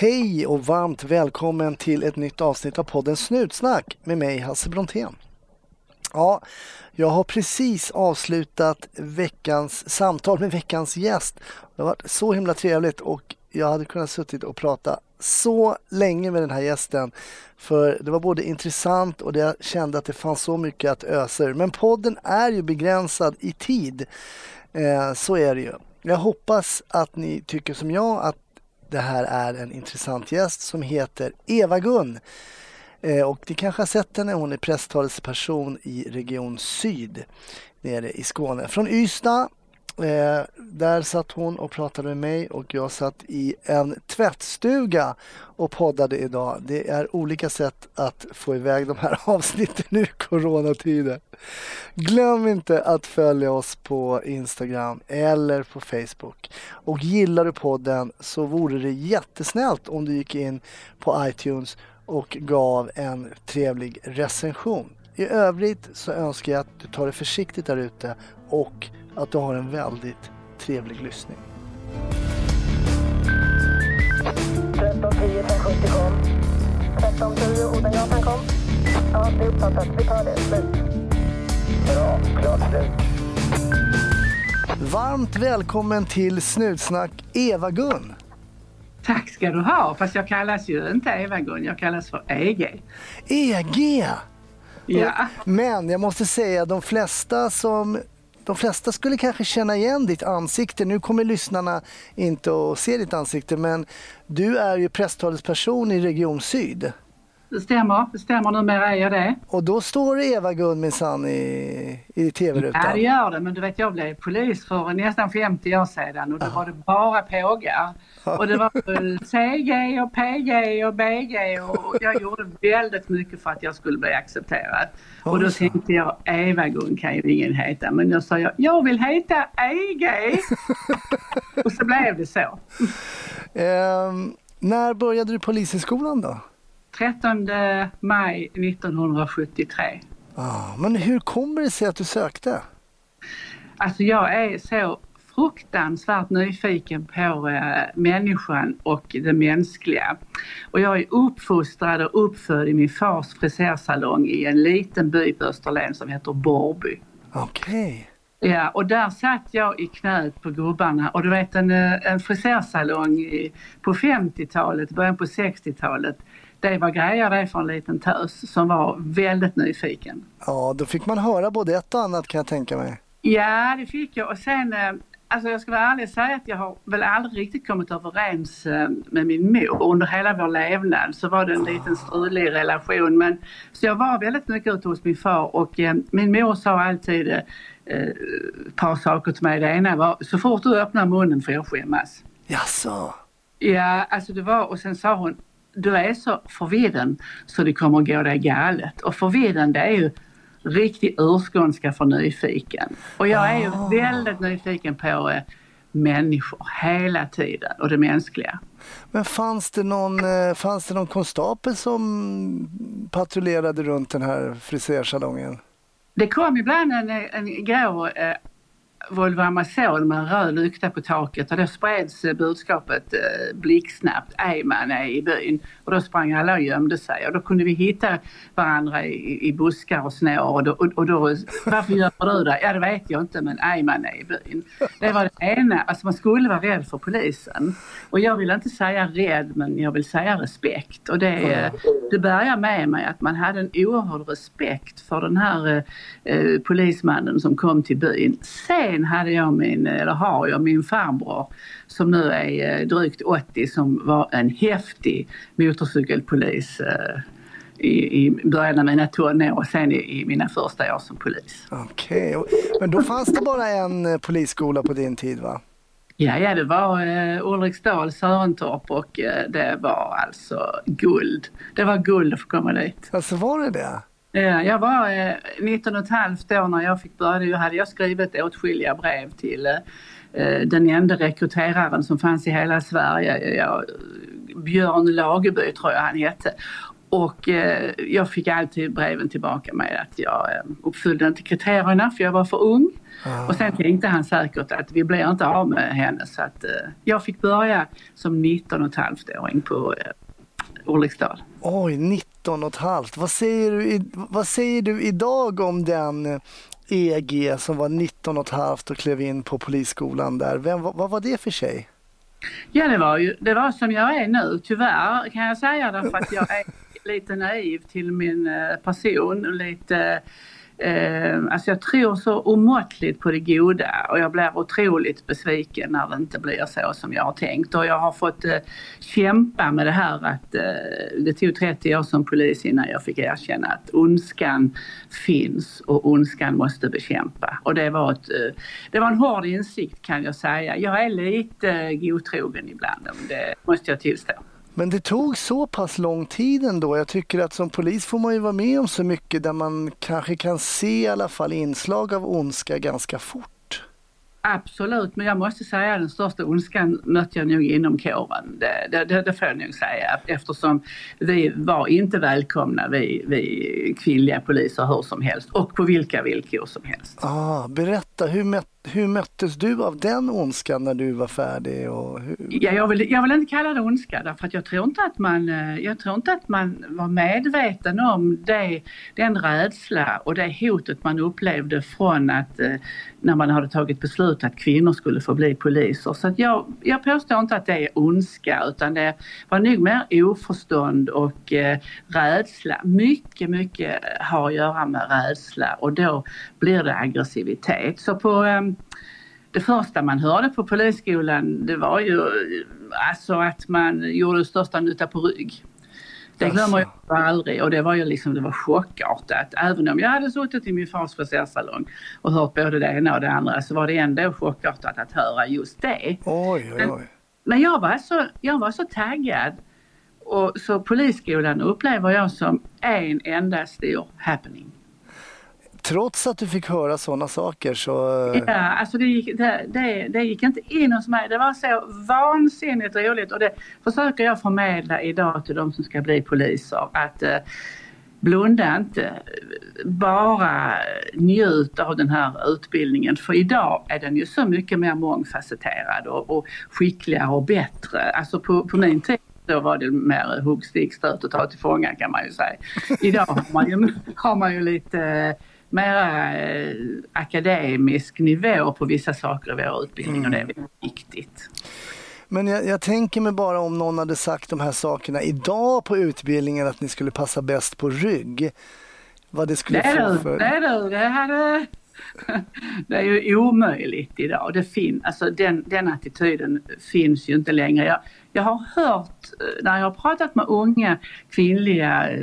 Hej och varmt välkommen till ett nytt avsnitt av podden Snutsnack med mig Hasse Brontén. Ja, jag har precis avslutat veckans samtal med veckans gäst. Det har varit så himla trevligt och jag hade kunnat suttit och prata så länge med den här gästen. För det var både intressant och jag kände att det fanns så mycket att ösa ur. Men podden är ju begränsad i tid. Eh, så är det ju. Jag hoppas att ni tycker som jag att det här är en intressant gäst som heter Eva-Gun. Eh, och ni kanske har sett henne, hon är presstalesperson i Region Syd nere i Skåne. Från Ystad Eh, där satt hon och pratade med mig och jag satt i en tvättstuga och poddade idag. Det är olika sätt att få iväg de här avsnitten nu i coronatider. Glöm inte att följa oss på Instagram eller på Facebook. Och gillar du podden så vore det jättesnällt om du gick in på iTunes och gav en trevlig recension. I övrigt så önskar jag att du tar det försiktigt där ute och att du har en väldigt trevlig lyssning. 1310 1070 kom. 1310 Odengatan kom. Ja, det är uppfattat. Vi tar det. Slut. Bra. Klart slut. Varmt välkommen till Snutsnack Eva-Gun. Tack ska du ha, fast jag kallas ju inte Eva-Gun, jag kallas för EG. EG? Ja. Men jag måste säga, de flesta som de flesta skulle kanske känna igen ditt ansikte. Nu kommer lyssnarna inte att se ditt ansikte men du är ju presstalesperson i Region Syd. Det stämmer, det stämmer. Numera är jag det. Och då står Eva-Gun minsann i, i tv-rutan. Ja, det gör det. Men du vet, jag blev polis för nästan 50 år sedan och då var det bara pågar. Och det var CG och PG och BG och jag gjorde väldigt mycket för att jag skulle bli accepterad. Och då tänkte jag, Eva-Gun kan ju ingen heta. Men då sa jag, jag vill heta EG. och så blev det så. Um, när började du Polishögskolan då? 13 maj 1973. Ah, men hur kommer det sig att du sökte? Alltså jag är så fruktansvärt nyfiken på eh, människan och det mänskliga. Och jag är uppfostrad och uppfödd i min fars frisersalong i en liten by på Österlen som heter Borby. Okej. Okay. Ja, och där satt jag i knät på gubbarna och du vet en, eh, en frisersalong på 50-talet, början på 60-talet det var grejer det för en liten tös som var väldigt nyfiken. Ja, då fick man höra både ett och annat kan jag tänka mig. Ja, det fick jag och sen eh, Alltså jag ska vara ärlig och säga att jag har väl aldrig riktigt kommit överens eh, med min mor. Under hela vår levnad så var det en liten strulig relation. Men, så jag var väldigt mycket ute hos min far och eh, min mor sa alltid eh, ett par saker till mig. Det ena var, så fort du öppnar munnen får jag skämmas. Jaså? Ja, alltså det var, och sen sa hon, du är så förvirrad så det kommer gå dig galet. Och förvirrad det är ju riktig urskånska för nyfiken. Och jag är ju ah. väldigt nyfiken på eh, människor hela tiden och det mänskliga. Men fanns det någon, eh, fanns det någon konstapel som patrullerade runt den här frisersalongen? Det kom ibland en, en grå eh, Volvo Amazon med en röd lykta på taket och då spreds budskapet eh, blixtsnabbt, Eyman är i byn. Och då sprang alla och gömde sig och då kunde vi hitta varandra i, i buskar och snår och då, och, och då varför gömmer du dig? Ja det vet jag inte men Eyman är i byn. Det var det ena, alltså man skulle vara rädd för polisen. Och jag vill inte säga rädd men jag vill säga respekt och det, det börjar med mig att man hade en oerhörd respekt för den här eh, eh polismannen som kom till byn. Sen sen hade jag min, eller har jag min farbror som nu är eh, drygt 80 som var en häftig motorcykelpolis eh, i, i början av mina tonår och sen i, i, mina första år som polis. Okej, okay. men då fanns det bara en eh, polisskola på din tid va? Ja, ja det var eh, Ulriksdal, Sörentorp och eh, det var alltså guld. Det var guld att få komma dit. Alltså var det det? Jag var eh, 19 och ett halvt år när jag fick börja. Då hade jag skrivit åtskilliga brev till eh, den enda rekryteraren som fanns i hela Sverige. Jag, Björn Lagerby tror jag han hette. Och eh, jag fick alltid breven tillbaka med att jag eh, uppfyllde inte kriterierna för jag var för ung. Ah. Och sen tänkte han säkert att vi blir inte av med henne så att eh, jag fick börja som 19 och ett halvt åring på eh, Ulriksdal. Oj, 19 och halvt. Vad säger du, vad säger du idag om den EG som var 19 och halvt och klev in på polisskolan där? Vem, vad, vad var det för tjej? Ja, det var ju det var som jag är nu, tyvärr kan jag säga därför att jag är lite naiv till min eh, person. Lite Eh, alltså jag tror så omåttligt på det goda och jag blir otroligt besviken när det inte blir så som jag har tänkt. Och jag har fått eh, kämpa med det här att eh, det tog 30 år som polis innan jag fick erkänna att ondskan finns och ondskan måste bekämpa. Och det var, ett, eh, det var en hård insikt kan jag säga. Jag är lite eh, godtrogen ibland, det måste jag tillstå. Men det tog så pass lång tid ändå. Jag tycker att som polis får man ju vara med om så mycket där man kanske kan se i alla fall inslag av ondska ganska fort. Absolut, men jag måste säga att den största ondskan mötte jag nog inom kåren. Det, det, det får jag nog säga eftersom vi var inte välkomna, vi, vi kvinnliga poliser, hur som helst och på vilka villkor som helst. Ah, berätta, hur, mät, hur möttes du av den ondskan när du var färdig? Och hur... ja, jag, vill, jag vill inte kalla det ondska därför att jag tror inte att man, eh, jag tror inte att man var medveten om det, den rädsla och det hotet man upplevde från att eh, när man hade tagit beslut att kvinnor skulle få bli poliser. Så att jag, jag påstår inte att det är ondska utan det var nog mer oförstånd och eh, rädsla. Mycket, mycket har att göra med rädsla och då blir det aggressivitet. Så på eh, det första man hörde på polisskolan det var ju alltså att man gjorde största nytta på rygg. Det glömmer jag aldrig och det var ju liksom, det var chockartat. Även om jag hade suttit i min fars frisörsalong och hört både det ena och det andra så var det ändå chockartat att höra just det. Oj, oj, oj. Men, jag, var så, jag var så taggad. Och så polisskolan upplever jag som en enda stor happening trots att du fick höra sådana saker så... Eh, ja, alltså det gick, det, det, det gick inte in hos mig. Det var så vansinnigt roligt och det försöker jag förmedla idag till de som ska bli poliser. Att eh, blunda inte, bara njut av den här utbildningen. För idag är den ju så mycket mer mångfacetterad och, och skickligare och bättre. Alltså på, på min tid då var det mer hugg, stick, stöt och ta till fånga kan man ju säga. Idag har man ju, har man ju lite eh, mera eh, akademisk nivå på vissa saker i vår utbildning och det är mm. väldigt viktigt. Men jag, jag, tänker mig bara om någon hade sagt de här sakerna idag på utbildningen att ni skulle passa bäst på rygg. Vad det skulle nej, få för... Nej du, det hade det är ju omöjligt idag. Det fin, alltså den, den attityden finns ju inte längre. Jag, jag har hört eh, när jag har pratat med unga kvinnliga eh,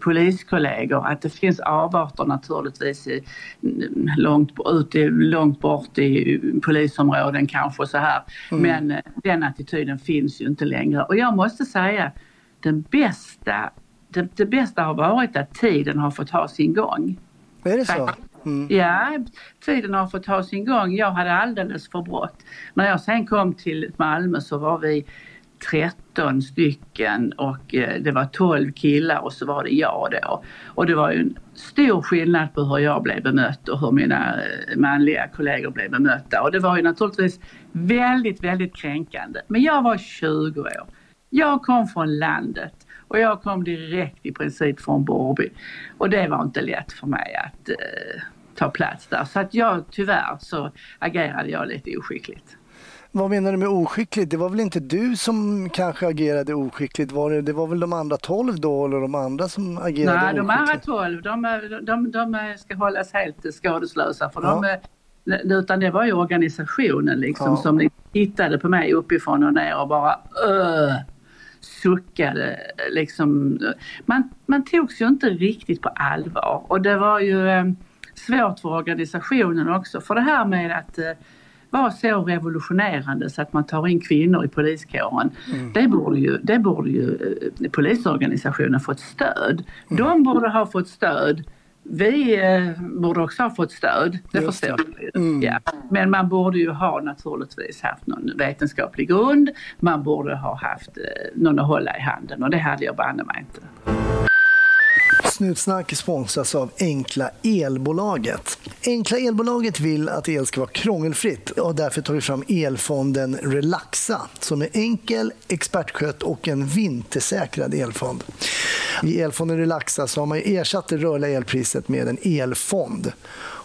poliskollegor att det finns avarter naturligtvis i, mm, långt, ute, långt bort i polisområden kanske så här. Mm. Men eh, den attityden finns ju inte längre och jag måste säga den bästa, det, det bästa har varit att tiden har fått ha sin gång. Är det så? Mm. Ja, tiden har fått ta sin gång. Jag hade alldeles för brått. När jag sen kom till Malmö så var vi 13 stycken och eh, det var 12 killar och så var det jag då. Och det var ju en stor skillnad på hur jag blev bemött och hur mina eh, manliga kollegor blev bemötta. Och det var ju naturligtvis väldigt, väldigt kränkande. Men jag var 20 år. Jag kom från landet och jag kom direkt i princip från Borby. Och det var inte lätt för mig att eh, ta plats där. Så att jag tyvärr så agerade jag lite oskickligt. Vad menar du med oskickligt? Det var väl inte du som kanske agerade oskickligt? Var det, det var väl de andra tolv då eller de andra som agerade Nej, oskickligt? Nej, de andra tolv de, de, de, ska hållas helt skadeslösa för ja. de utan det var ju organisationen liksom ja. som tittade på mig uppifrån och ner och bara öh, suckade liksom. Man, man togs ju inte riktigt på allvar och det var ju eh, svårt för organisationen också. För det här med att eh, vara så revolutionerande så att man tar in kvinnor i poliskåren. Mm. Det borde ju, det borde ju eh, polisorganisationen fått stöd. Mm. De borde ha fått stöd vi eh, borde också ha fått stöd, det Just förstår jag. Mm. Ja. Men man borde ju ha naturligtvis haft någon vetenskaplig grund. Man borde ha haft eh, någon att hålla i handen och det hade jag banne mig inte. Snutsnack sponsras av Enkla Elbolaget. Enkla Elbolaget vill att el ska vara krångelfritt och därför tar vi fram elfonden Relaxa som är enkel, expertskött och en vintersäkrad elfond. I elfonden Relaxa så har man ersatt det rörliga elpriset med en elfond.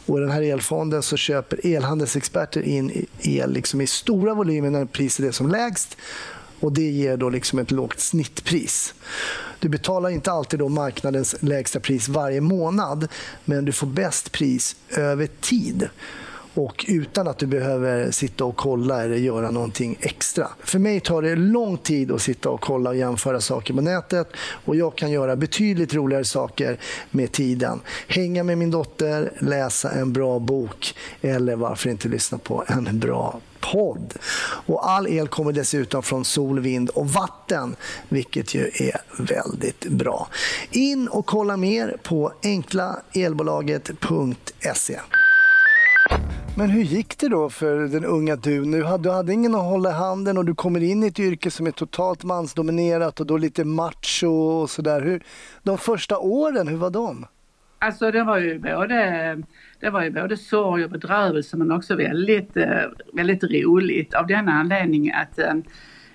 Och I den här elfonden så köper elhandelsexperter in el liksom i stora volymer när priset är som lägst och Det ger då liksom ett lågt snittpris. Du betalar inte alltid då marknadens lägsta pris varje månad men du får bäst pris över tid och utan att du behöver sitta och kolla eller göra någonting extra. För mig tar det lång tid att sitta och kolla och jämföra saker på nätet och jag kan göra betydligt roligare saker med tiden. Hänga med min dotter, läsa en bra bok eller varför inte lyssna på en bra podd. Och all el kommer dessutom från sol, vind och vatten, vilket ju är väldigt bra. In och kolla mer på enklaelbolaget.se. Men hur gick det då för den unga du? Nu hade, du hade ingen att hålla i handen och du kommer in i ett yrke som är totalt mansdominerat och då lite macho och sådär. De första åren, hur var de? Alltså det var ju både, det var ju både sorg och bedrövelse men också väldigt, eh, väldigt roligt av denna anledning att eh,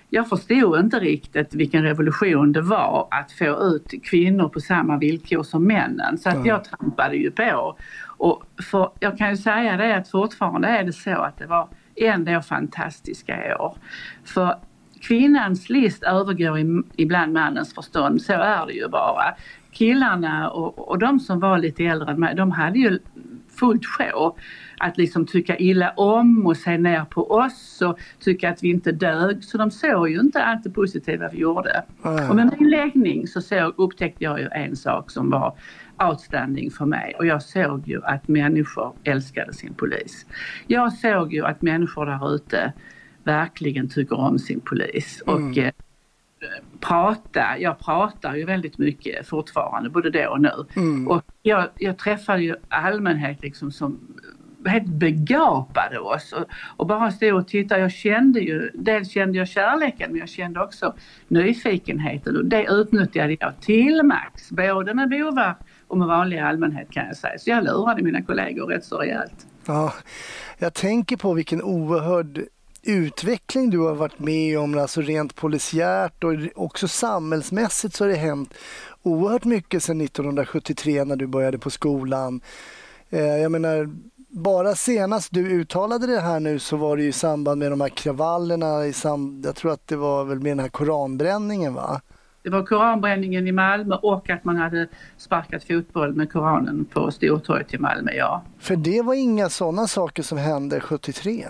jag förstod inte riktigt vilken revolution det var att få ut kvinnor på samma villkor som männen. Så att jag trampade ju på. Och för, jag kan ju säga det att fortfarande är det så att det var ändå fantastiska år. För kvinnans list övergår ibland mannens förstånd, så är det ju bara. Killarna och, och de som var lite äldre än mig, de hade ju fullt sjå att liksom tycka illa om och se ner på oss och tycka att vi inte dög. Så de såg ju inte allt det positiva vi gjorde. Mm. Och med min läggning så såg, upptäckte jag ju en sak som var outstanding för mig och jag såg ju att människor älskade sin polis. Jag såg ju att människor där ute verkligen tycker om sin polis. Mm. Och, eh, prata, jag pratar ju väldigt mycket fortfarande, både då och nu. Mm. Och jag, jag träffar ju allmänhet liksom som helt begapade oss och, och bara stod och tittade. Jag kände ju, dels kände jag kärleken men jag kände också nyfikenheten och det utnyttjade jag till max, både med bovar och med vanlig allmänhet kan jag säga. Så jag lurade mina kollegor rätt så rejält. Ja, jag tänker på vilken oerhörd utveckling du har varit med om, alltså rent polisiärt och också samhällsmässigt så har det hänt oerhört mycket sedan 1973 när du började på skolan. Eh, jag menar, bara senast du uttalade det här nu så var det i samband med de här kravallerna, i sam jag tror att det var väl med den här koranbränningen va? Det var koranbränningen i Malmö och att man hade sparkat fotboll med koranen på Stortorget i Malmö, ja. För det var inga sådana saker som hände 73?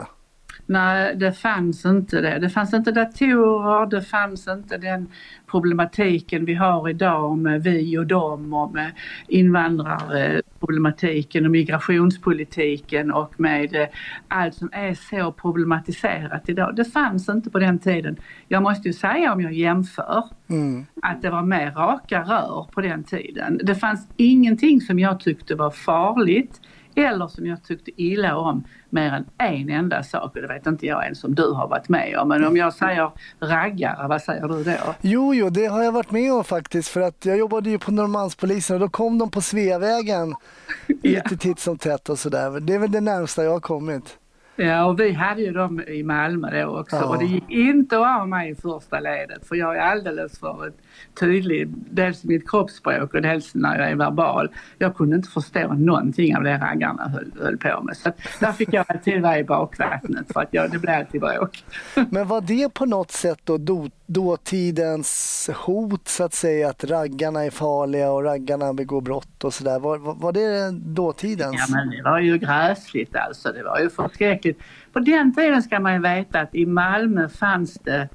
Nej, det fanns inte det. Det fanns inte datorer, det fanns inte den problematiken vi har idag med vi och dem och med invandrarproblematiken och migrationspolitiken och med eh, allt som är så problematiserat idag. Det fanns inte på den tiden. Jag måste ju säga om jag jämför mm. att det var mer raka rör på den tiden. Det fanns ingenting som jag tyckte var farligt eller som jag tyckte illa om mer än en enda sak och det vet inte jag ens om du har varit med om. Men om jag säger raggare, vad säger du då? Jo, jo, det har jag varit med om faktiskt för att jag jobbade ju på Norrmalmspolisen och då kom de på Sveavägen lite titt som tätt och sådär. Det är väl det närmsta jag har kommit. Ja, och vi hade ju dem i Malmö då också ja. och det gick inte att ha mig i första ledet för jag är alldeles för tydlig, dels i mitt kroppsspråk och dels när jag är verbal. Jag kunde inte förstå någonting av det raggarna höll, höll på med. Så där fick jag alltid vara i bakvattnet för att jag, det blev alltid bråk. Men var det på något sätt då, då dåtidens hot så att säga att raggarna är farliga och raggarna begår brott och sådär? Var, var, var det dåtidens? Ja men det var ju gräsligt alltså. Det var ju förskräckligt. På den tiden ska man ju veta att i Malmö fanns det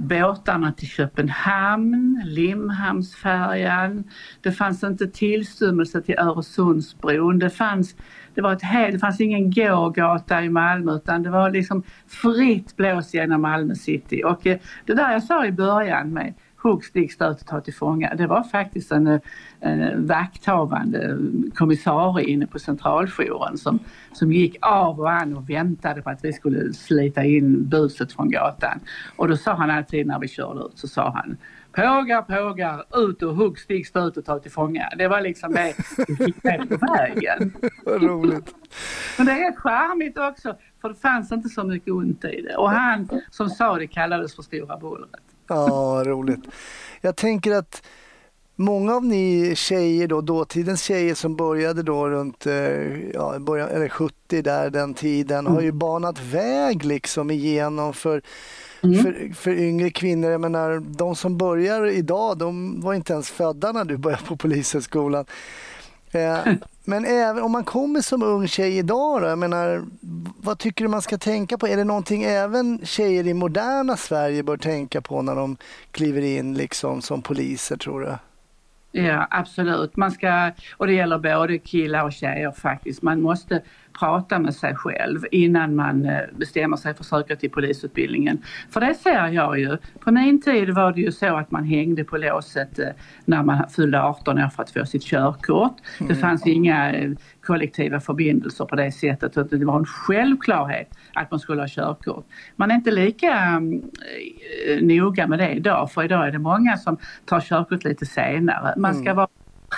båtarna till Köpenhamn, Limhamnsfärjan. Det fanns inte tillstymmelse till Öresundsbron. Det fanns, det var ett helt, det fanns ingen gågata i Malmö utan det var liksom fritt blås genom Malmö city. Och eh, det där jag sa i början med hugg, stick, stöt och ta till fånga. Det var faktiskt en, en vakthavande kommissarie inne på centraljouren som, som gick av och an och väntade på att vi skulle slita in buset från gatan. Och då sa han alltid när vi körde ut så sa han Pågar, pågar, ut och hugg, stick, stöt och ta till fånga. Det var liksom det vi fick med på vägen. Vad roligt. Men det är charmigt också för det fanns inte så mycket ont i det. Och han som sa det kallades för Stora Bullret. Ja, roligt. Jag tänker att många av ni tjejer då, dåtidens tjejer som började då runt eh, ja, början, eller 70 där den tiden, mm. har ju banat väg liksom igenom för Mm. För, för yngre kvinnor, jag menar de som börjar idag, de var inte ens födda när du började på Polishögskolan. Eh, men även om man kommer som ung tjej idag då, jag menar, vad tycker du man ska tänka på? Är det någonting även tjejer i moderna Sverige bör tänka på när de kliver in liksom som poliser tror du? Ja absolut, man ska, och det gäller både killar och tjejer faktiskt, man måste prata med sig själv innan man eh, bestämmer sig för att söka till polisutbildningen. För det ser jag ju. På min tid var det ju så att man hängde på låset eh, när man fyllde 18 år för att få sitt körkort. Det mm. fanns inga eh, kollektiva förbindelser på det sättet. Det var en självklarhet att man skulle ha körkort. Man är inte lika noga med det idag för idag är det många som tar körkort lite senare. Man ska mm. vara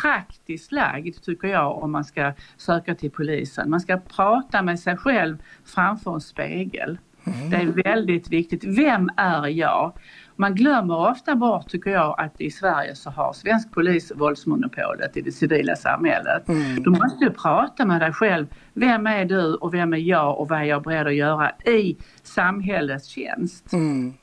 praktiskt lagd tycker jag om man ska söka till polisen. Man ska prata med sig själv framför en spegel. Mm. Det är väldigt viktigt. Vem är jag? Man glömmer ofta bort tycker jag att i Sverige så har svensk polis våldsmonopolet i det civila samhället. Mm. Du måste ju prata med dig själv. Vem är du och vem är jag och vad är jag beredd att göra i samhällets tjänst? Mm.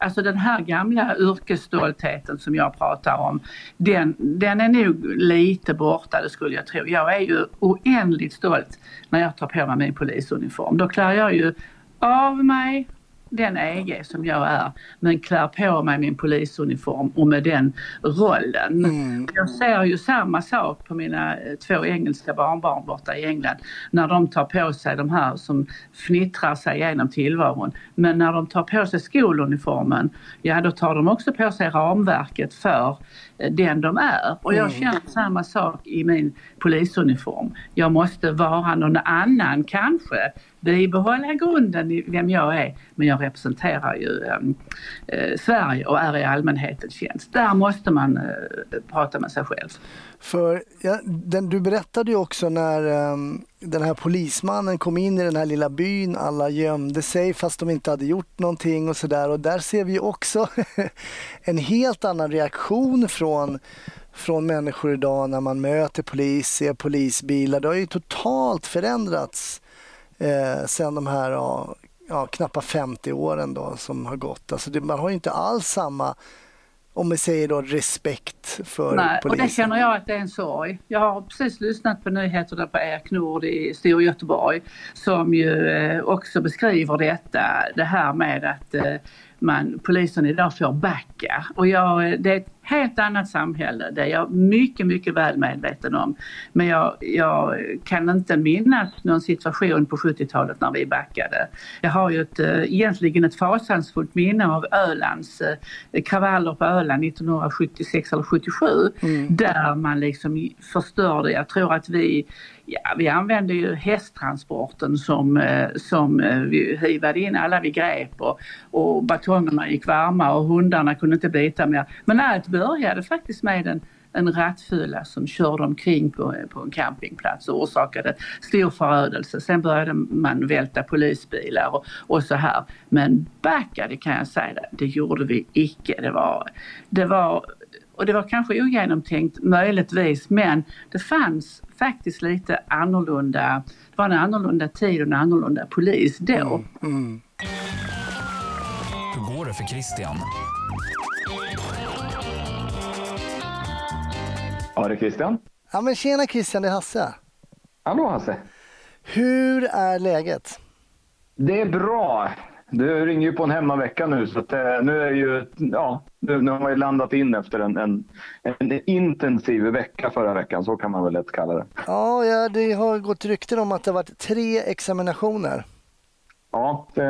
Alltså den här gamla yrkesstoltheten som jag pratar om, den, den är nog lite borta det skulle jag tro. Jag är ju oändligt stolt när jag tar på mig min polisuniform. Då klär jag ju av mig den EG som jag är men klär på mig min polisuniform och med den rollen. Mm. Jag ser ju samma sak på mina eh, två engelska barnbarn borta i England när de tar på sig de här som fnittrar sig genom tillvaron. Men när de tar på sig skoluniformen, ja då tar de också på sig ramverket för den de är. Och jag mm. känner samma sak i min polisuniform. Jag måste vara någon annan kanske bibehålla grunden i vem jag är men jag representerar ju ehm, eh, Sverige och är i allmänhetens tjänst. Där måste man eh, prata med sig själv. För ja, den, Du berättade ju också när um, den här polismannen kom in i den här lilla byn, alla gömde sig fast de inte hade gjort någonting och sådär och där ser vi också en helt annan reaktion från från människor idag när man möter polis, ser polisbilar. Det har ju totalt förändrats eh, sedan de här ja, ja, knappa 50 åren då som har gått. Alltså det, man har ju inte alls samma om vi säger då respekt för Nej, polisen. och det känner jag att det är en sorg. Jag har precis lyssnat på nyheterna på Erik Nord i Stor Göteborg som ju eh, också beskriver detta, det här med att eh, man, polisen idag får backa. Och jag, det är ett helt annat samhälle, det är jag mycket, mycket väl medveten om. Men jag, jag kan inte minnas någon situation på 70-talet när vi backade. Jag har ju ett, eh, egentligen ett fasansfullt minne av Ölands eh, kravaller på Öland 1976 eller 77 mm. där man liksom förstörde, jag tror att vi Ja, vi använde ju hästtransporten som, eh, som eh, vi hivade in alla vi grep och, och batongerna gick varma och hundarna kunde inte bita mer. Men allt började faktiskt med en, en rattfylla som körde omkring på, eh, på en campingplats och orsakade stor förödelse. Sen började man välta polisbilar och, och så här. Men backade kan jag säga, det gjorde vi icke. Det var, det var och det var kanske ogenomtänkt möjligtvis men det fanns faktiskt lite annorlunda, det var en annorlunda tid och en annorlunda polis då. Mm, mm. Hur går det för Christian? Ja, det är Christian. Ja, men tjena Christian, det är Hasse. Hallå Hasse. Hur är läget? Det är bra. Du ringer ju på en hemmavecka nu så att, eh, nu är ju, ja, nu, nu har man ju landat in efter en, en, en, intensiv vecka förra veckan, så kan man väl lätt kalla det. Ja, ja, det har gått rykten om att det har varit tre examinationer. Ja, det,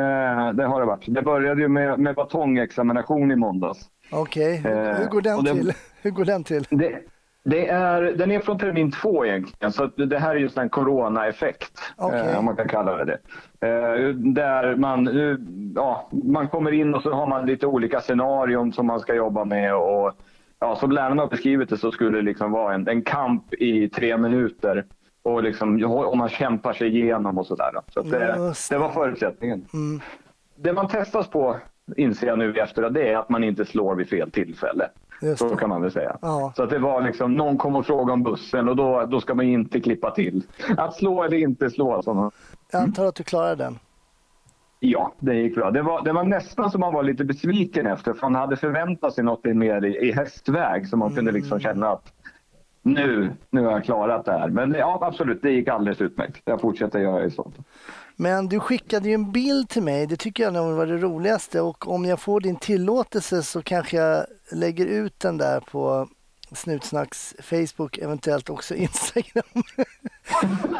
det har det varit. Det började ju med, med batongexamination i måndags. Okej, okay. hur, hur, går den det, till? Hur går den till? Det, Det är, den är från termin två egentligen, så det här är just en corona-effekt, Okej. eh, om man kan kalla det det. Eh, där man, eh, ja, man kommer in och så har man lite olika scenarion som man ska jobba med. Och, ja, som lärarna har beskrivit det så skulle det liksom vara en, en kamp i tre minuter. Och liksom, om man kämpar sig igenom och sådär. Så att det, det var förutsättningen. Mm. Det man testas på, inser jag nu i efterhand, det är att man inte slår vid fel tillfälle. Så kan man väl säga. Ja. Så att det var liksom, någon kom och frågade om bussen och då, då ska man inte klippa till. Att slå eller inte slå. Sådana. Jag antar att du klarar den. Ja, det gick bra. Det var, det var nästan som man var lite besviken efter för man hade förväntat sig något mer i, i hästväg så man kunde liksom känna att nu, nu har jag klarat det här. Men ja, absolut, det gick alldeles utmärkt. Jag fortsätter göra det sånt. Men du skickade ju en bild till mig. Det tycker jag nog var det roligaste och om jag får din tillåtelse så kanske jag lägger ut den där på Snutsnacks Facebook, eventuellt också Instagram.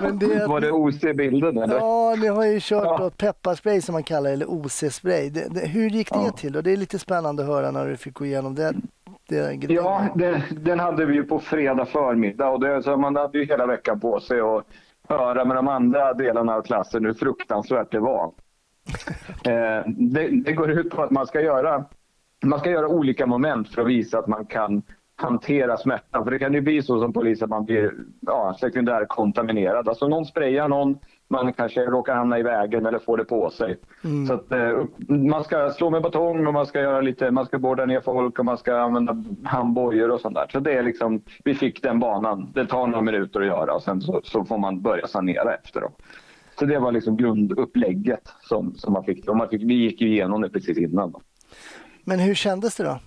Men det att Var det OC-bilden eller? Ja, ni har ju kört Ja. pepparspray som man kallar det, eller OC-spray. Det, det, hur gick det Ja. till? Och det är lite spännande att höra när du fick gå igenom det. det. Ja, den hade vi ju på fredag förmiddag och det, så man hade ju hela veckan på sig att höra med de andra delarna av klassen hur fruktansvärt det var. Eh, det, det går ut på att man ska, göra, man ska göra olika moment för att visa att man kan hantera smärtan. För det kan ju bli så som polis att man blir ja, sekundär kontaminerad. Alltså någon sprayar någon, man kanske råkar hamna i vägen eller får det på sig. Så att, eh, man ska slå med batong och man ska göra lite, man ska borda ner folk och man ska använda handbojor och sånt där. Så det är liksom, vi fick den banan. Det tar några minuter att göra och sen så, så får man börja sanera efter. Då. Så det var liksom grundupplägget som, som man fick. Och man fick. Vi gick ju igenom det precis innan. Då. Men hur kändes det då?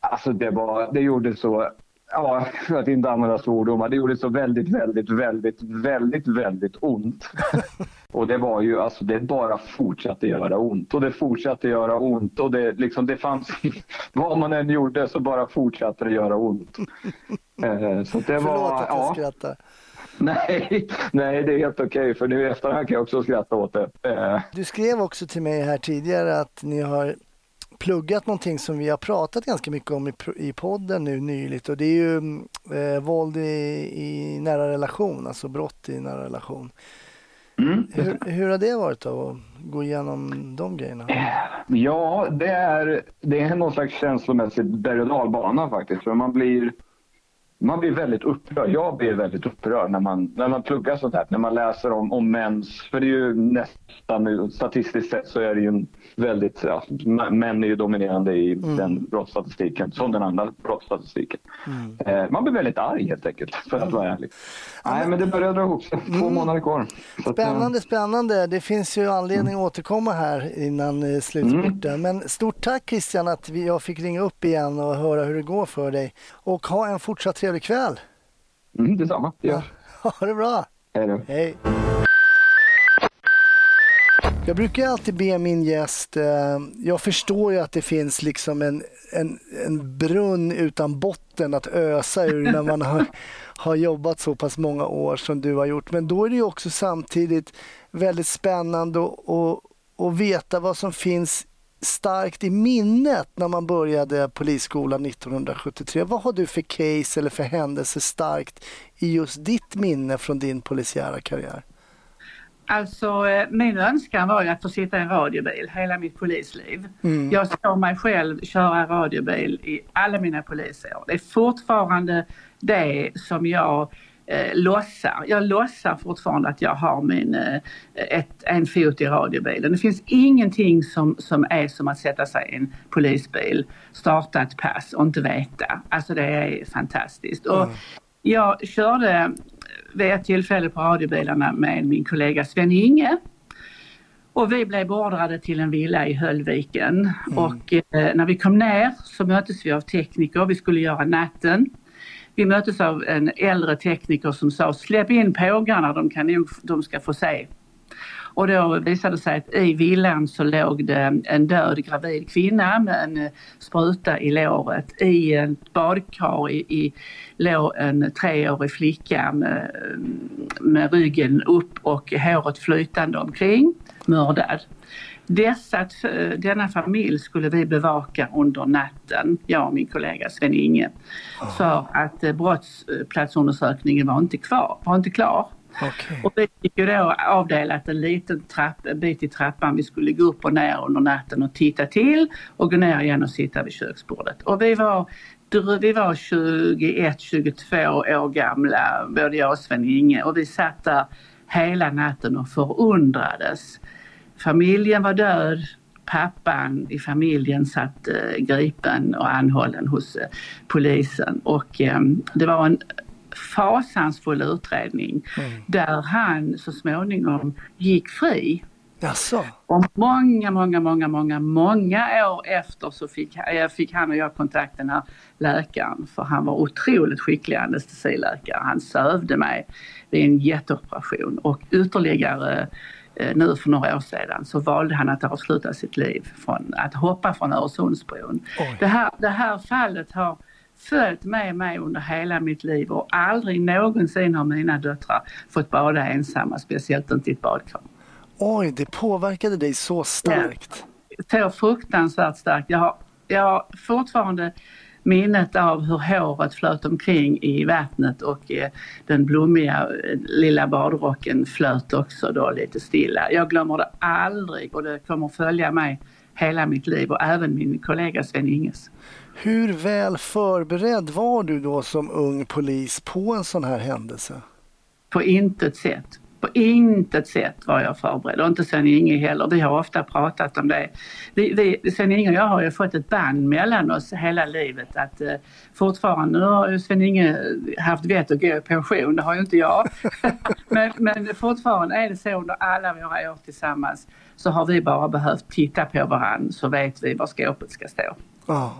Alltså det, var, det gjorde så, ja, för att inte använda svordomar, det gjorde så väldigt, väldigt, väldigt, väldigt, väldigt ont. och det var ju, alltså det bara fortsatte göra ont och det fortsatte göra ont och det liksom, det fanns, vad man än gjorde så bara fortsatte det göra ont. Eh, så det Förlåt var, att jag ja, skrattar. nej, nej det är helt okej för nu i efterhand kan jag också skratta åt det. Eh, Du skrev också till mig här tidigare att ni har pluggat någonting som vi har pratat ganska mycket om i, i podden nu nyligt och det är ju eh, våld i, i nära relation, alltså brott i nära relation. mm. Hur, hur har det varit då att gå igenom de grejerna? Ja, det är, det är någon slags känslomässig berg och dalbana faktiskt. För man blir, man blir väldigt upprörd. Jag blir väldigt upprörd när man, när man pluggar sånt här. När man läser om, om mäns... För det är ju nästan, statistiskt sett så är det ju en väldigt... Ja, män är ju dominerande i den brottsstatistiken, som den andra brottsstatistiken. Eh, man blir väldigt arg helt enkelt, för att vara ärlig. Nej, men det börjar dra ihop sig. Två månader kvar. Att, eh, Spännande, spännande. Det finns ju anledning att återkomma här innan eh, slutspurten. Men stort tack Christian att vi, jag fick ringa upp igen och höra hur det går för dig. Och ha en fortsatt trevlig kväll. Mm, detsamma. Ja. Ha det bra. Hej då. Hej. Jag brukar alltid be min gäst, eh, jag förstår ju att det finns liksom en, en, en brunn utan botten att ösa ur när man har, har jobbat så pass många år som du har gjort. Men då är det ju också samtidigt väldigt spännande att veta vad som finns starkt i minnet när man började polisskolan 1973. Vad har du för case eller för händelse starkt i just ditt minne från din polisiära karriär? Alltså eh, min önskan var ju att få sitta i en radiobil hela mitt polisliv. Mm. Jag såg mig själv köra radiobil i alla mina polisår. Det är fortfarande det som jag eh, låtsar. Jag låtsar fortfarande att jag har min, eh, ett, en fot i radiobilen. Det finns ingenting som, som är som att sätta sig i en polisbil, starta ett pass och inte veta. Alltså det är fantastiskt. Och jag körde vid ett tillfälle på radiobilarna med min kollega Sven-Inge. Och vi blev beordrade till en villa i Höllviken och eh, när vi kom ner så möttes vi av tekniker, vi skulle göra natten. Vi möttes av en äldre tekniker som sa släpp in pågarna, de, kan nog, de ska få se. Och då visade det sig att i villan så låg det en död gravid kvinna med en eh, spruta i låret. I ett badkar i, i låg en treårig flicka med, med ryggen upp och håret flytande omkring, mördad. Dessa, denna familj skulle vi bevaka under natten, jag och min kollega Sven-Inge. För att eh, brottsplatsundersökningen var inte, kvar, var inte klar. Okay. Och vi fick ju då avdelat en liten trapp, en bit i trappan. Vi skulle gå upp och ner under natten och titta till och gå ner igen och sitta vid köksbordet. Och vi var, vi var 21-22 år gamla, både jag och Sven-Inge. Och vi satt där hela natten och förundrades. Familjen var död. Pappan i familjen satt eh, gripen och anhållen hos eh, polisen. Och eh, det var en fasansfull utredning mm. där han så småningom gick fri. Jaså? Och många, många, många, många, många år efter så fick, fick han och jag kontakt den här läkaren för han var otroligt skicklig anestesiläkare. Han sövde mig vid en jätteoperation och ytterligare eh, nu för några år sedan så valde han att avsluta sitt liv från att hoppa från Öresundsbron. Det här, det här fallet har följt med mig under hela mitt liv och aldrig någonsin har mina döttrar fått bada ensamma, speciellt inte i ett badkar. Oj, det påverkade dig så starkt. Ja, så fruktansvärt starkt. Jag har, jag har fortfarande minnet av hur håret flöt omkring i vattnet och eh, den blommiga eh, lilla badrocken flöt också då lite stilla. Jag glömmer det aldrig och det kommer följa mig hela mitt liv och även min kollega Sven-Inges. Hur väl förberedd var du då som ung polis på en sån här händelse? På intet sätt. På intet sätt var jag förberedd och inte Sven-Inge heller. Vi har ofta pratat om det. Vi, vi, Sven-Inge och jag har ju fått ett band mellan oss hela livet att eh, fortfarande, nu har ju Sven-Inge haft vett att gå i pension, det har ju inte jag. men, men fortfarande är det så under alla våra år tillsammans så har vi bara behövt titta på varandra så vet vi var skåpet ska stå. Oh.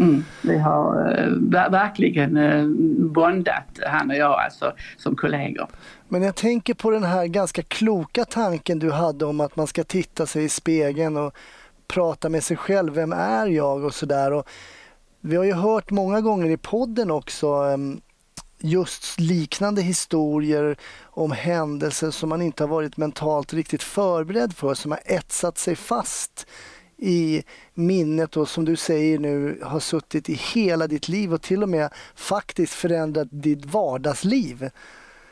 Mm, vi har eh, verkligen eh, bondat han och jag alltså som kollegor. Men jag tänker på den här ganska kloka tanken du hade om att man ska titta sig i spegeln och prata med sig själv. Vem är jag och sådär. Vi har ju hört många gånger i podden också ehm, just liknande historier om händelser som man inte har varit mentalt riktigt förberedd för, som har etsat sig fast i minnet och som du säger nu har suttit i hela ditt liv och till och med faktiskt förändrat ditt vardagsliv.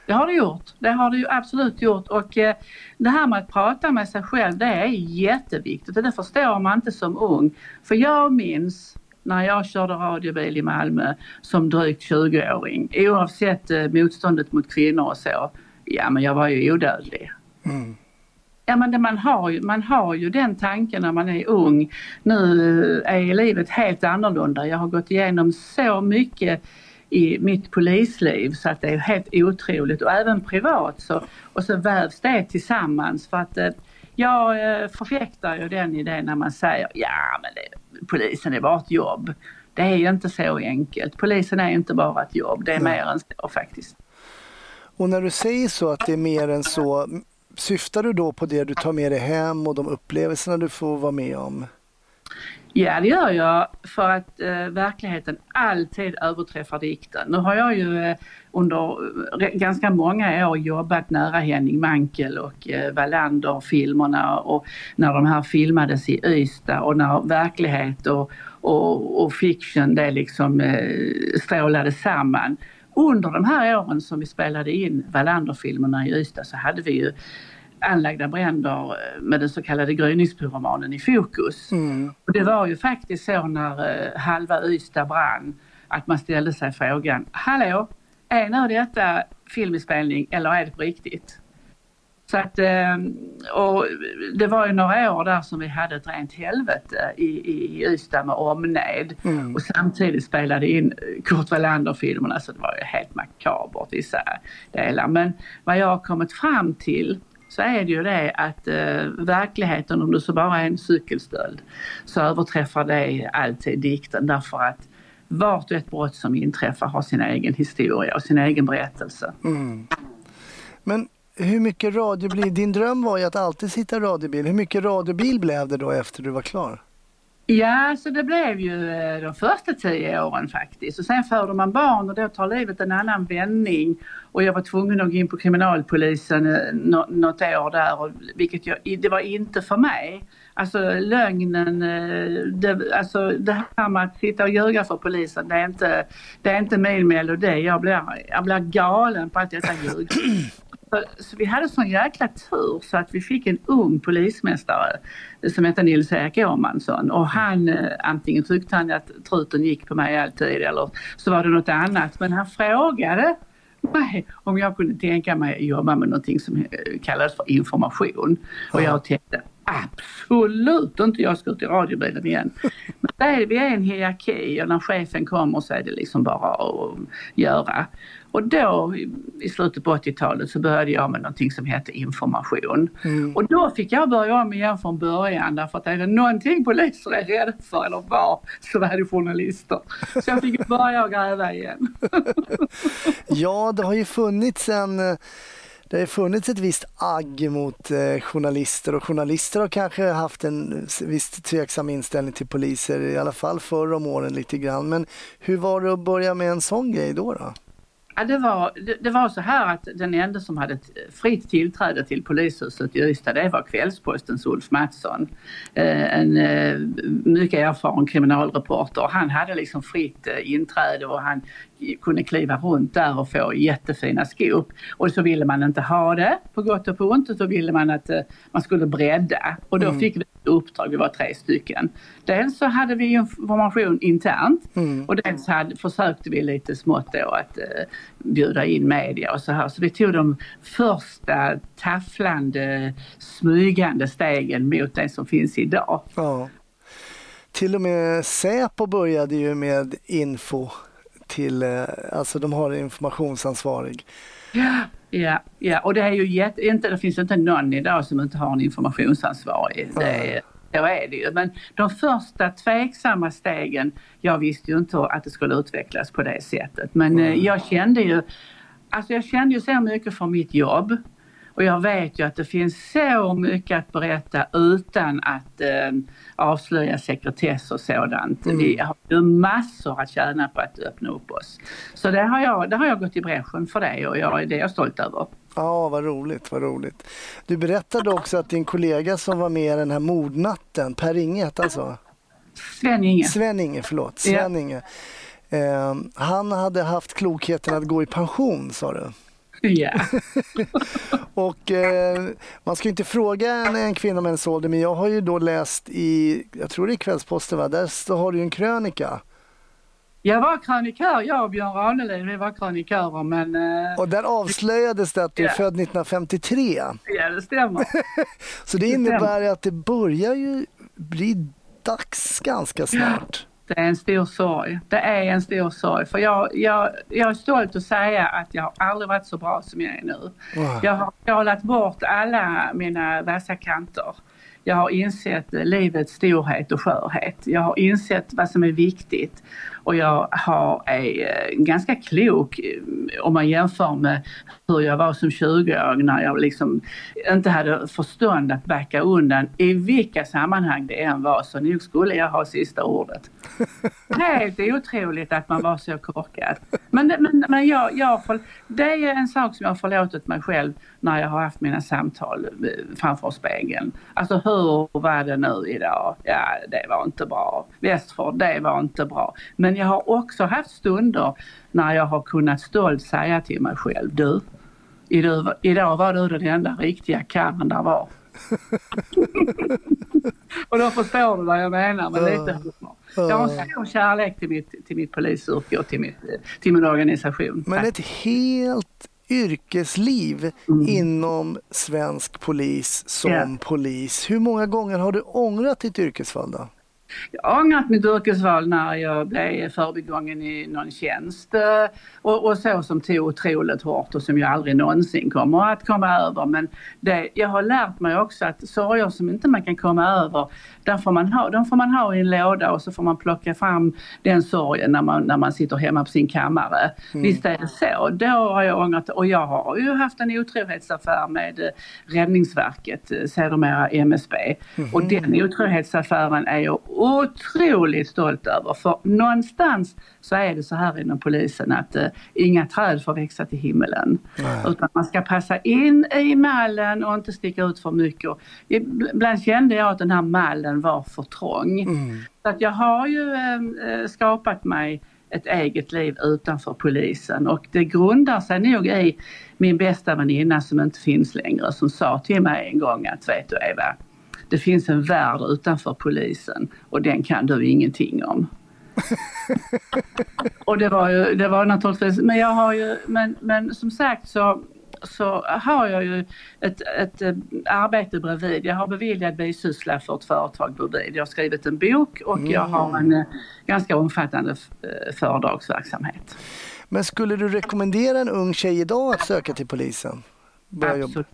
Det har det gjort. Det har det ju absolut gjort och eh, det här med att prata med sig själv det är jätteviktigt och det förstår man inte som ung. För jag minns när jag körde radiobil i Malmö som drygt 20-åring oavsett eh, motståndet mot kvinnor och så. Ja men jag var ju odödlig. Mm. Ja men det, man, har ju, man har ju den tanken när man är ung. Nu är livet helt annorlunda. Jag har gått igenom så mycket i mitt polisliv så att det är helt otroligt och även privat så, och så vävs det tillsammans för att eh, jag eh, förfäktar ju den idén när man säger ja men det, polisen är bara ett jobb. Det är ju inte så enkelt. Polisen är inte bara ett jobb, det är mer än så faktiskt. Och när du säger så att det är mer än så, syftar du då på det du tar med dig hem och de upplevelserna du får vara med om? Ja det gör jag för att eh, verkligheten alltid överträffar dikten. Nu har jag ju eh, under eh, ganska många år jobbat nära Henning Mankell och eh, Wallander-filmerna och när de här filmades i Ystad och när verklighet och, och, och fiction det liksom eh, strålade samman. Under de här åren som vi spelade in Wallander-filmerna i Ystad så hade vi ju anlagda bränder eh, med den så kallade gryningspyromanen i fokus. Mm. Och det var ju faktiskt så när eh, halva Ystad brann att man ställde sig frågan, hallå, är nu detta filminspelning eller är det på riktigt? Så att, eh, och det var ju några år där som vi hade ett rent helvete i, i Ystad med omned mm. och samtidigt spelade in Kurt Wallander-filmerna så det var ju helt makabert vissa delar. Men vad jag har kommit fram till så är det ju det att eh, verkligheten, om du så bara är en cykelstöld, så överträffar det alltid dikten därför att vart och ett brott som inträffar har sin egen historia och sin egen berättelse. Mm. Men hur mycket radiobil, din dröm var ju att alltid sitta i radiobil, hur mycket radiobil blev det då efter du var klar? Ja, så det blev ju eh, de första tio åren faktiskt. Och sen föder man barn och då tar livet en annan vändning. Och jag var tvungen att gå in på kriminalpolisen eh, något år där, vilket jag, det var inte för mig. Alltså lögnen, eh, det, alltså det här med att sitta och ljuga för polisen, det är inte, det är inte min melodi. Jag blir, jag blir galen på att detta ljug. Så vi hade sån jäkla tur så att vi fick en ung polismästare som hette Nils-Erik Åhmansson och han eh, antingen tyckte han att truten gick på mig alltid eller så var det något annat men han frågade mig om jag kunde tänka mig att jobba med någonting som eh, kallades för information. Och jag tänkte absolut inte jag ska ut i radiobilen igen. Men där vi är en hierarki och när chefen kommer så är det liksom bara att göra. Och då i slutet på 80-talet så började jag med någonting som hette information. Mm. Och då fick jag börja om igen från början därför att är det någonting poliser är rädda för eller var så var det journalister. Så jag fick börja gräva igen. ja, det har ju funnits en det har funnits ett visst agg mot eh, journalister och journalister har kanske haft en viss tveksam inställning till poliser, i alla fall förr om åren lite grann. Men hur var det att börja med en sån grej då? då? Ja, det, var, det, det, var så här att den enda som hade fritt tillträde till polishuset i Ystad det var Kvällspostens Ulf Mattsson. Eh, en eh, mycket erfaren kriminalreporter. Han hade liksom fritt eh, inträde och han kunde kliva runt där och få jättefina skop. Och så ville man inte ha det på gott och på ont och så ville man att uh, man skulle bredda. Och då mm. fick vi ett uppdrag, vi var tre stycken. Dels så hade vi information internt mm. och dels hade, försökte vi lite smått då att uh, bjuda in media och så här. Så vi tog de första tafflande, smygande stegen mot det som finns idag. Ja. Till och med Säpo började ju med info till, eh, alltså de har en informationsansvarig. Ja, ja, ja. och det är ju jätte, inte, det finns inte någon idag som inte har en informationsansvarig. Det är, så är det ju. Men de första tveksamma stegen, jag visste ju inte att det skulle utvecklas på det sättet. Men mm. jag kände ju, alltså jag kände ju så mycket för mitt jobb. Och jag vet ju att det finns så mycket att berätta utan att eh, avslöja sekretess och sådant. Mm. Vi har ju massor att tjäna på att öppna upp oss. Så det har jag, det har jag gått i bräschen för det och jag, det är jag stolt över. Ja, vad roligt, vad roligt. Du berättade också att din kollega som var med i den här mordnatten, Per Inge hette han så? Sven-Inge. Sven-Inge, förlåt. Sven-Inge. Ja. Eh, han hade haft klokheten att gå i pension, sa du. Ja. och eh, man ska inte fråga en, en kvinna om hennes ålder, men jag har ju då läst i, jag tror det är Kvällsposten, va? där har du en krönika. Jag var krönikör, jag och Björn Ranelid, vi var krönikörer men... Eh, och där avslöjades det att du är född 1953. Ja, det stämmer. Så det, det innebär stämmer. att det börjar ju bli dags ganska snart. Det är en stor sorg. Det är en stor sorg. För jag, jag, jag är stolt att säga att jag har aldrig varit så bra som jag är nu. Wow. Jag har skalat bort alla mina vassa kanter. Jag har insett livets storhet och skörhet. Jag har insett vad som är viktigt och jag har, är eh, ganska klok eh, om man jämför med hur jag var som 20-åring när jag liksom inte hade förstånd att backa undan i vilka sammanhang det än var så nog skulle jag ha sista ordet. Helt otroligt att man var så korkad. Men, men, men jag, jag, det är en sak som jag har förlåtit mig själv när jag har haft mina samtal eh, framför spegeln. Alltså hur var det nu idag? Ja, det var inte bra. Västford, det var inte bra. Men jag har också haft stunder när jag har kunnat stolt säga till mig själv, du, idag var du den enda riktiga karlen där var. och då förstår du vad jag menar med lite. Jag har stor kärlek till mitt, till mitt polisyrke och till, mitt, till min organisation. Men ett helt yrkesliv mm. inom svensk polis som yeah. polis. Hur många gånger har du ångrat ditt yrkesval då? Jag har ångrat mitt yrkesval när jag blev förbigången i någon tjänst eh, och, och så som tog otroligt hårt och som jag aldrig någonsin kommer att komma över. Men det, jag har lärt mig också att sorger som inte man kan komma över, där får man ha, de får man ha i en låda och så får man plocka fram den sorgen när man, när man sitter hemma på sin kammare. Mm. Visst är det så. Då har jag ångrat och jag har ju haft en otrohetsaffär med eh, Räddningsverket, eh, sedermera MSB. Mm. Och den otrohetsaffären är ju otroligt stolt över. För någonstans så är det så här inom polisen att eh, inga träd får växa till himmelen. Nej. Utan man ska passa in i mallen och inte sticka ut för mycket. ibland kände jag att den här mallen var för trång. Mm. Så att jag har ju eh, eh skapat mig ett eget liv utanför polisen och det grundar sig nog i min bästa väninna som inte finns längre som sa till mig en gång att vet du Eva, det finns en värld utanför polisen och den kan du ingenting om. och det var ju, det var naturligtvis, men jag har ju, men, men som sagt så så har jag ju ett, ett, eh, arbete bredvid. Jag har beviljad bisyssla för ett företag bredvid. Jag har skrivit en bok och mm. jag har en eh, ganska omfattande eh, föredragsverksamhet. Men skulle du rekommendera en ung tjej idag att söka till polisen? Absolut.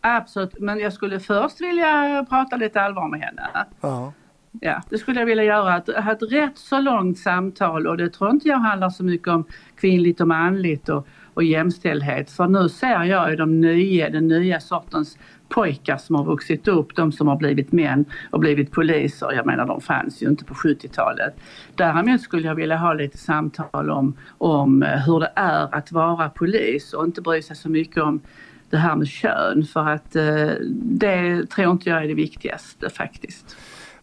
Absolut, men jag skulle först vilja prata lite allvar med henne. Ja. Ja, det skulle jag vilja göra. Ha ett rätt så långt samtal och det tror inte jag handlar så mycket om kvinnligt och manligt och, och jämställdhet. För nu ser jag ju de nya, den nya sortens pojkar som har vuxit upp, de som har blivit män och blivit poliser. Jag menar de fanns ju inte på 70-talet. Däremot skulle jag vilja ha lite samtal om, om eh, hur det är att vara polis och inte bry sig så mycket om det här med kön för att eh, det tror inte jag är det viktigaste faktiskt.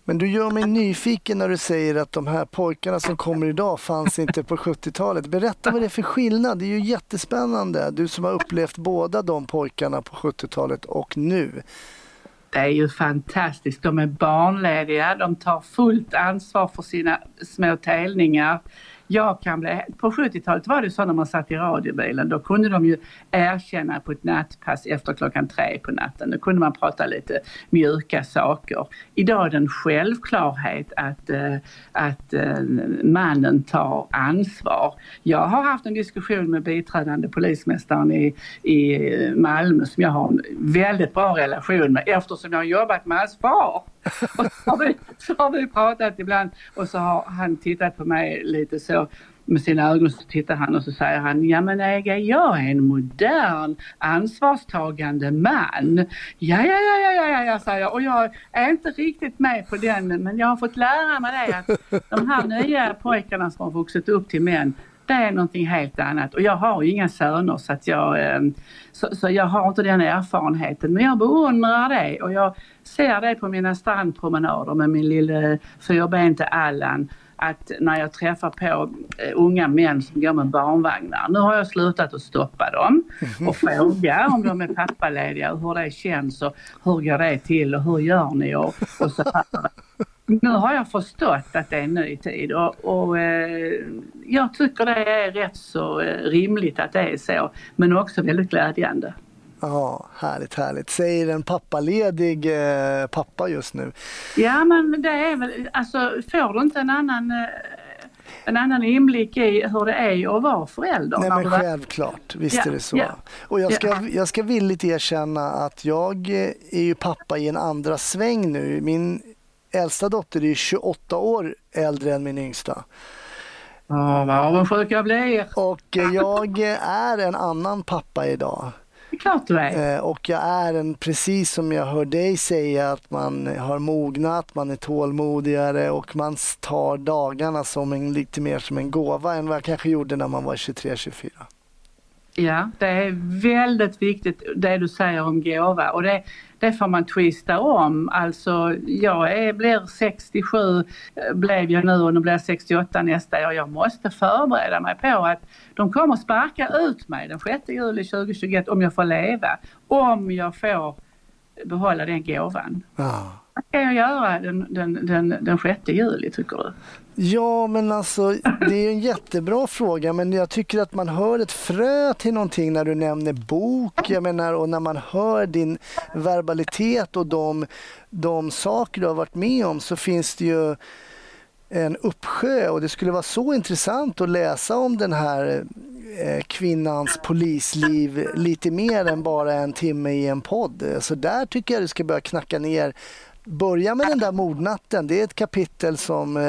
Men du gör mig nyfiken när du säger att de här pojkarna som kommer idag fanns inte på 70-talet. Berätta vad det är för skillnad. Det är ju jättespännande. Du som har upplevt båda de pojkarna på 70-talet och nu. Det är ju fantastiskt. De är barnlediga, de tar fullt ansvar för sina små telningar jag kan bli, på 70-talet var det så när man satt i radiobilen, då kunde de ju erkänna på ett nattpass efter klockan tre på natten. Då kunde man prata lite mjuka saker. Idag är det en självklarhet att, eh, att eh, mannen tar ansvar. Jag har haft en diskussion med biträdande polismästaren i, i Malmö som jag har en väldigt bra relation med eftersom jag har jobbat med hans far. Och så, har vi, så har vi pratat ibland och så har han tittat på mig lite så med sina ögon så tittar han och så säger han, ja men Ega, jag är en modern ansvarstagande man. Ja, ja, ja, ja, ja, ja, ja, säger jag. Och jag är inte riktigt med på den, men jag har fått lära mig det att de här nya pojkarna som har vuxit upp till män, det är någonting helt annat. Och jag har ju inga söner så att jag, ehm, så, så, jag har inte den erfarenheten. Men jag beundrar det och jag ser det på mina strandpromenader med min lille fyrbente Allan att när jag träffar på eh, unga män som går med barnvagnar. Nu har jag slutat att stoppa dem och fråga om de är pappalediga och hur det känns och hur går det till och hur gör ni och, och så Nu har jag förstått att det är en ny tid och, och eh, jag tycker det är rätt så eh, rimligt att det är så men också väldigt glädjande. Ja, härligt, härligt. Säger en pappaledig eh, pappa just nu. Ja, men det är väl, alltså får du inte en annan eh, en annan inblick i hur det är att vara förälder. Nej men självklart, visst ja, är det så. Ja, och jag ska, ja. jag ska villigt erkänna att jag eh, är ju pappa i en andra sväng nu. Min äldsta dotter är 28 år äldre än min yngsta. Ja, vad avundsjuk jag blir. Och eh, jag är en annan pappa idag. Det är klart du är. Eh, och jag är en, precis som jag hör dig säga, att man har mognat, man är tålmodigare och man tar dagarna som en, lite mer som en gåva än vad jag kanske gjorde när man var 23-24. Ja, det är väldigt viktigt det du säger om gåva och det, det får man twista om. Alltså jag är, blir 67, blev jag nu och nu blir jag 68 nästa år. Jag måste förbereda mig på att de kommer sparka ut mig den 6 juli 2021 om jag får leva. Om jag får behålla den gåvan. Ah. Vad ska jag göra den, den, den, den 6 juli tycker du? Ja, men alltså det är en jättebra fråga, men jag tycker att man hör ett frö till någonting när du nämner bok. Jag menar, och när man hör din verbalitet och de, de saker du har varit med om så finns det ju en uppsjö och det skulle vara så intressant att läsa om den här eh, kvinnans polisliv lite mer än bara en timme i en podd. Så där tycker jag du ska börja knacka ner börja med den där mordnatten. Det är ett kapitel som eh,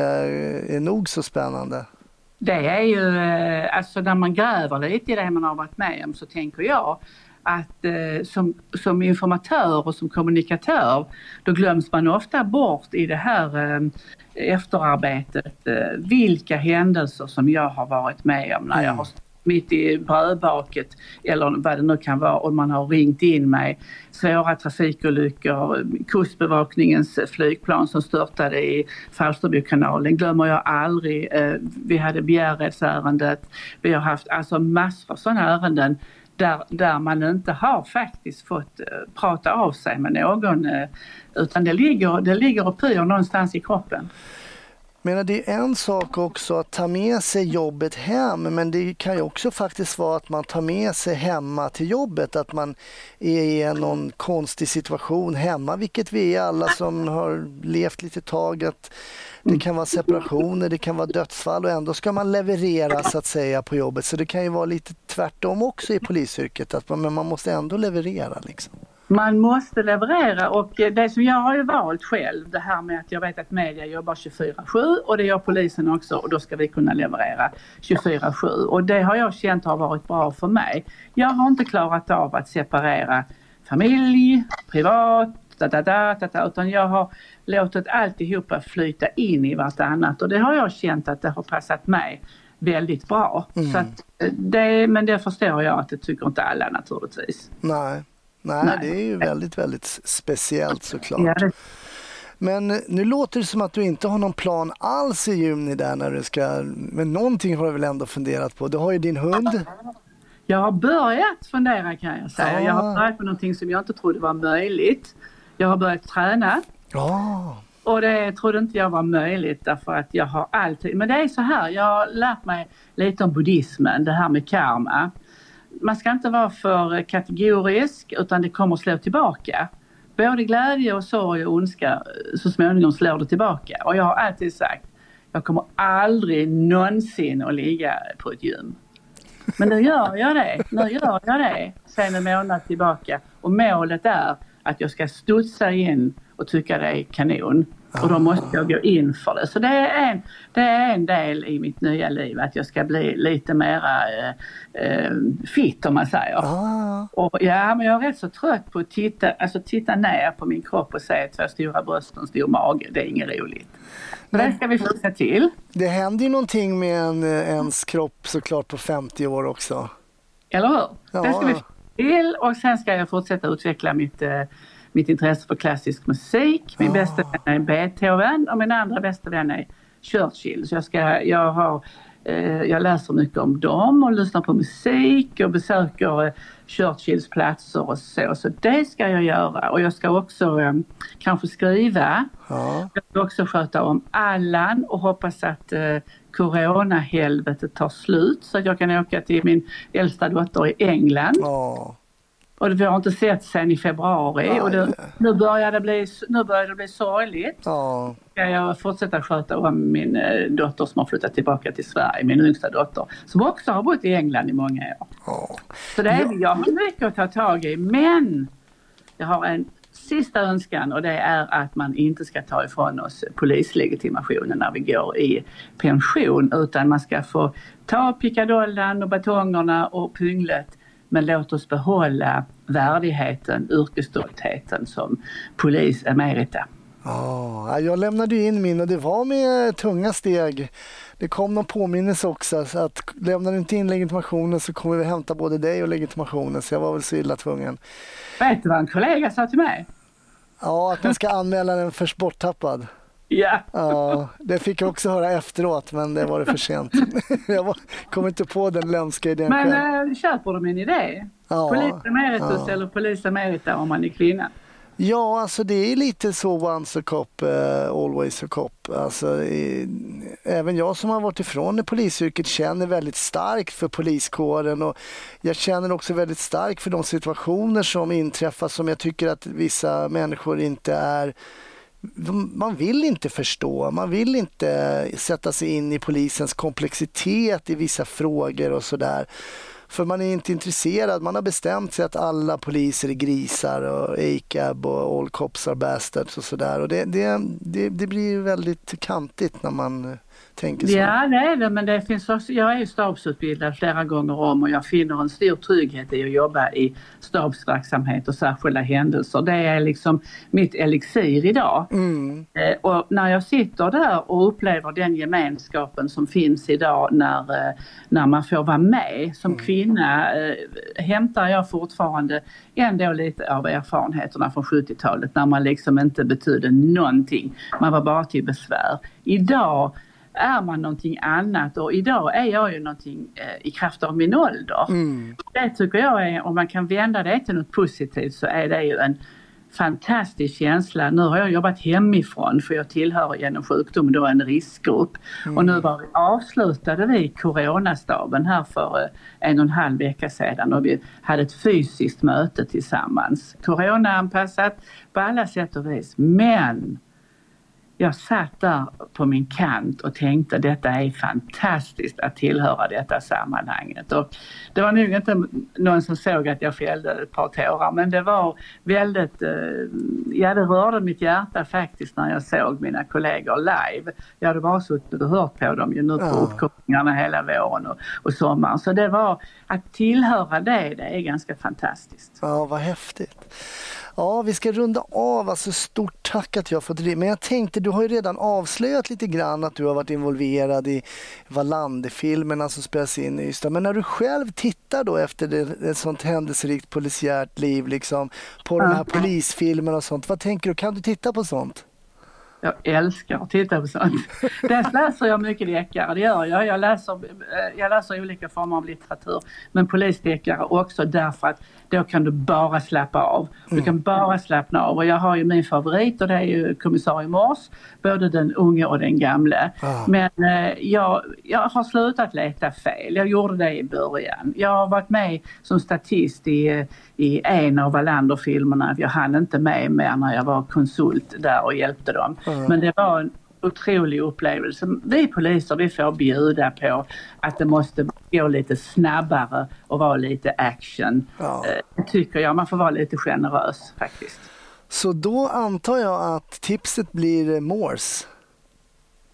är nog så spännande. Det är ju, eh, alltså när man gräver lite i det man har varit med om så tänker jag att eh, som, som informatör och som kommunikatör då glöms man ofta bort i det här eh, efterarbetet eh, vilka händelser som jag har varit med om när jag har mitt i brödbaket eller vad det nu kan vara och man har ringt in mig. Svåra trafikolyckor, Kustbevakningens flygplan som störtade i Falsterbokanalen glömmer jag aldrig. Eh, vi hade Bjärredsärendet. Vi har haft alltså massor av sådana ärenden där, där man inte har faktiskt fått eh, prata av sig med någon eh, utan det ligger, det ligger och pyr någonstans i kroppen. Men det är en sak också att ta med sig jobbet hem men det kan ju också faktiskt vara att man tar med sig hemma till jobbet, att man är i någon konstig situation hemma, vilket vi är alla som har levt lite tag. Att det kan vara separationer, det kan vara dödsfall och ändå ska man leverera så att säga på jobbet. Så det kan ju vara lite tvärtom också i polisyrket, att man, men man måste ändå leverera. Liksom. Man måste leverera och det som jag har ju valt själv det här med att jag vet att media jobbar 24-7 och det gör polisen också och då ska vi kunna leverera 24-7 och det har jag känt har varit bra för mig. Jag har inte klarat av att separera familj, privat, da, da, da, da, da, utan jag har låtit alltihopa flyta in i vartannat och det har jag känt att det har passat mig väldigt bra. Mm. Så att det, men det förstår jag att det tycker inte alla naturligtvis. Nej. Nej, Nej, det är ju väldigt, väldigt speciellt såklart. Men nu låter det som att du inte har någon plan alls i juni där när du ska, men någonting har du väl ändå funderat på? Du har ju din hund. Jag har börjat fundera kan jag säga. Ja. Jag har börjat med någonting som jag inte trodde var möjligt. Jag har börjat träna. Ja. Och det trodde inte jag var möjligt därför att jag har alltid, men det är så här, jag har lärt mig lite om buddhismen, det här med karma man ska inte vara för kategorisk utan det kommer att slå tillbaka. Både glädje och sorg och ondska eh, så småningom slår det tillbaka. Och jag har alltid sagt, jag kommer aldrig någonsin att ligga på ett gym. Men nu gör jag det, nu gör jag det sen en månad tillbaka. Och målet är att jag ska studsa in och tycka det är kanon. Och då måste jag gå in för det. Så det är en, det är en del i mitt nya liv att jag ska bli lite mera eh, eh, fit om man säger. Ah. Och, ja, men jag är rätt så trött på att titta, alltså, titta ner på min kropp och se två stora bröst och en stor mage. Det är inget roligt. Men det ska vi fixa till. Det händer ju någonting med en, eh, ens kropp såklart på 50 år också. Eller hur? Ja. Det ska vi fixa till och sen ska jag fortsätta utveckla mitt eh, mitt intresse för klassisk musik. Min oh. bästa vän är Beethoven och min andra bästa vän är Churchill. Så jag, ska, jag, har, eh, jag läser mycket om dem och lyssnar på musik och besöker eh, Churchills platser och så. Så det ska jag göra och jag ska också eh, kanske skriva. Oh. Jag ska också sköta om Allan och hoppas att eh, coronahelvetet tar slut så att jag kan åka till min äldsta dotter i England. Oh. Och vi har inte sett sen i februari ja, och det, nu, börjar det bli, nu börjar det bli sorgligt. Ja. Ska jag fortsätta sköta om min eh, dotter som har flyttat tillbaka till Sverige, min yngsta dotter, som också har bott i England i många år. Ja. Så det är, ja. jag har mycket att ta tag i men jag har en sista önskan och det är att man inte ska ta ifrån oss polislegitimationen när vi går i pension utan man ska få ta pickadollen och batongerna och pynglet men låt oss behålla värdigheten, yrkesstoltheten som polis emerita. Ja, jag lämnade in min och det var med tunga steg. Det kom någon påminnelse också så att lämnar du inte in legitimationen så kommer vi hämta både dig och legitimationen så jag var väl så illa tvungen. Vet du vad en kollega sa till mig? Ja, att man ska anmäla den för borttappad. Ja. ja. Det fick jag också höra efteråt men det var det för sent. jag kom inte på den lömska idén Men själv. Äh, köper de en idé? Ja. Polis emeritus ja. eller polis emerita om man är kvinna? Ja, alltså det är lite så once a cop, uh, always a cop. Alltså, i, även jag som har varit ifrån polisyrket känner väldigt starkt för poliskåren och jag känner också väldigt starkt för de situationer som inträffar som jag tycker att vissa människor inte är man vill inte förstå, man vill inte sätta sig in i polisens komplexitet i vissa frågor och sådär. För man är inte intresserad, man har bestämt sig att alla poliser är grisar och ACAB och all cops are bastards och sådär. Och det, det, det, det blir väldigt kantigt när man tänker så. Ja det är det men det finns också, jag är ju stabsutbildad flera gånger om och jag finner en stor trygghet i att jobba i stabsverksamhet och särskilda händelser. Det är liksom mitt elixir idag. Mm. Eh, Och när jag sitter där och upplever den gemenskapen som finns idag när, eh, när man får vara med som kvinna eh, hämtar jag fortfarande ändå lite av erfarenheterna från 70-talet när man liksom inte betydde någonting. Man var bara till besvär. Idag är man någonting annat och idag är jag ju någonting eh, i kraft av min ålder. Mm. Det tycker jag är, om man kan vända det till något positivt så är det ju en fantastisk känsla. Nu har jag jobbat hemifrån för jag tillhör genom sjukdom då en riskgrupp. Och nu var avslutade vi coronastaben här för eh, en och en halv vecka sedan och vi hade ett fysiskt möte tillsammans. Coronaanpassat på alla sätt och vis. Men jag satt där på min kant och tänkte detta är fantastiskt att tillhöra detta sammanhanget. Och det var nog inte någon som såg att jag fällde ett par tårar men det var väldigt, eh, ja det rörde mitt hjärta faktiskt när jag såg mina kollegor live. Jag hade bara suttit och hört på dem ju nu på Ja. uppkopplingarna hela våren och, och sommaren. Så det var, att tillhöra det, det är ganska fantastiskt. Ja, vad häftigt. Ja, vi ska runda av. Alltså, stort tack att jag fått det. Men jag tänkte, du har ju redan avslöjat lite grann att du har varit involverad i Wallander-filmerna som spelas in i Ystad. Men när du själv tittar då efter det, ett sånt händelserikt polisiärt liv, liksom, på de här polisfilmerna och sånt. Vad tänker du? Kan du titta på sånt? Jag älskar att titta på sånt. Dels läser jag mycket deckare, det gör jag. Jag läser, eh, jag läser olika former av litteratur. Men polisdeckare också därför att då kan du bara slappa av. Du kan bara slappna av. Och jag har ju min favorit och det är ju kommissarie Mors. Både den unge och den gamle. Ah. Men eh, jag, jag har slutat leta fel. Jag gjorde det i början. Jag har varit med som statist i, i en av Wallander-filmerna. Jag hann inte med mer när jag var konsult där och hjälpte dem. Men det var en otrolig upplevelse. Vi poliser vi får bjuda på att det måste gå lite snabbare och vara lite action. Ja. Eh, tycker jag. Man får vara lite generös faktiskt. Så då antar jag att tipset blir Morse.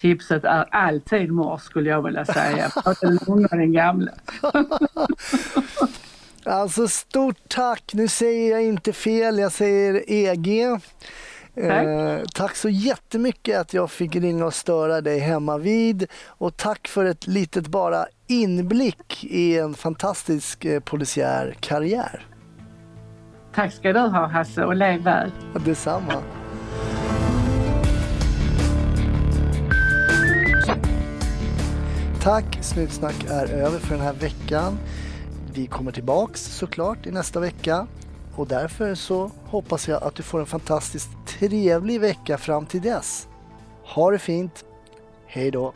Tipset är alltid mors skulle jag vilja säga. Både den unga och den gamla. Alltså stort tack. Nu säger jag inte fel, jag säger EG. Tack. Eh, tack så jättemycket att jag fick ringa och störa dig hemma vid och tack för ett litet bara inblick i en fantastisk eh, polisiär karriär. Tack ska du ha Hasse och lev väl. Detsamma. Tack, Snutsnack är över för den här veckan. Vi kommer tillbaks såklart i nästa vecka och därför så hoppas jag att du får en fantastiskt trevlig vecka fram till dess. Ha det fint. Hej då!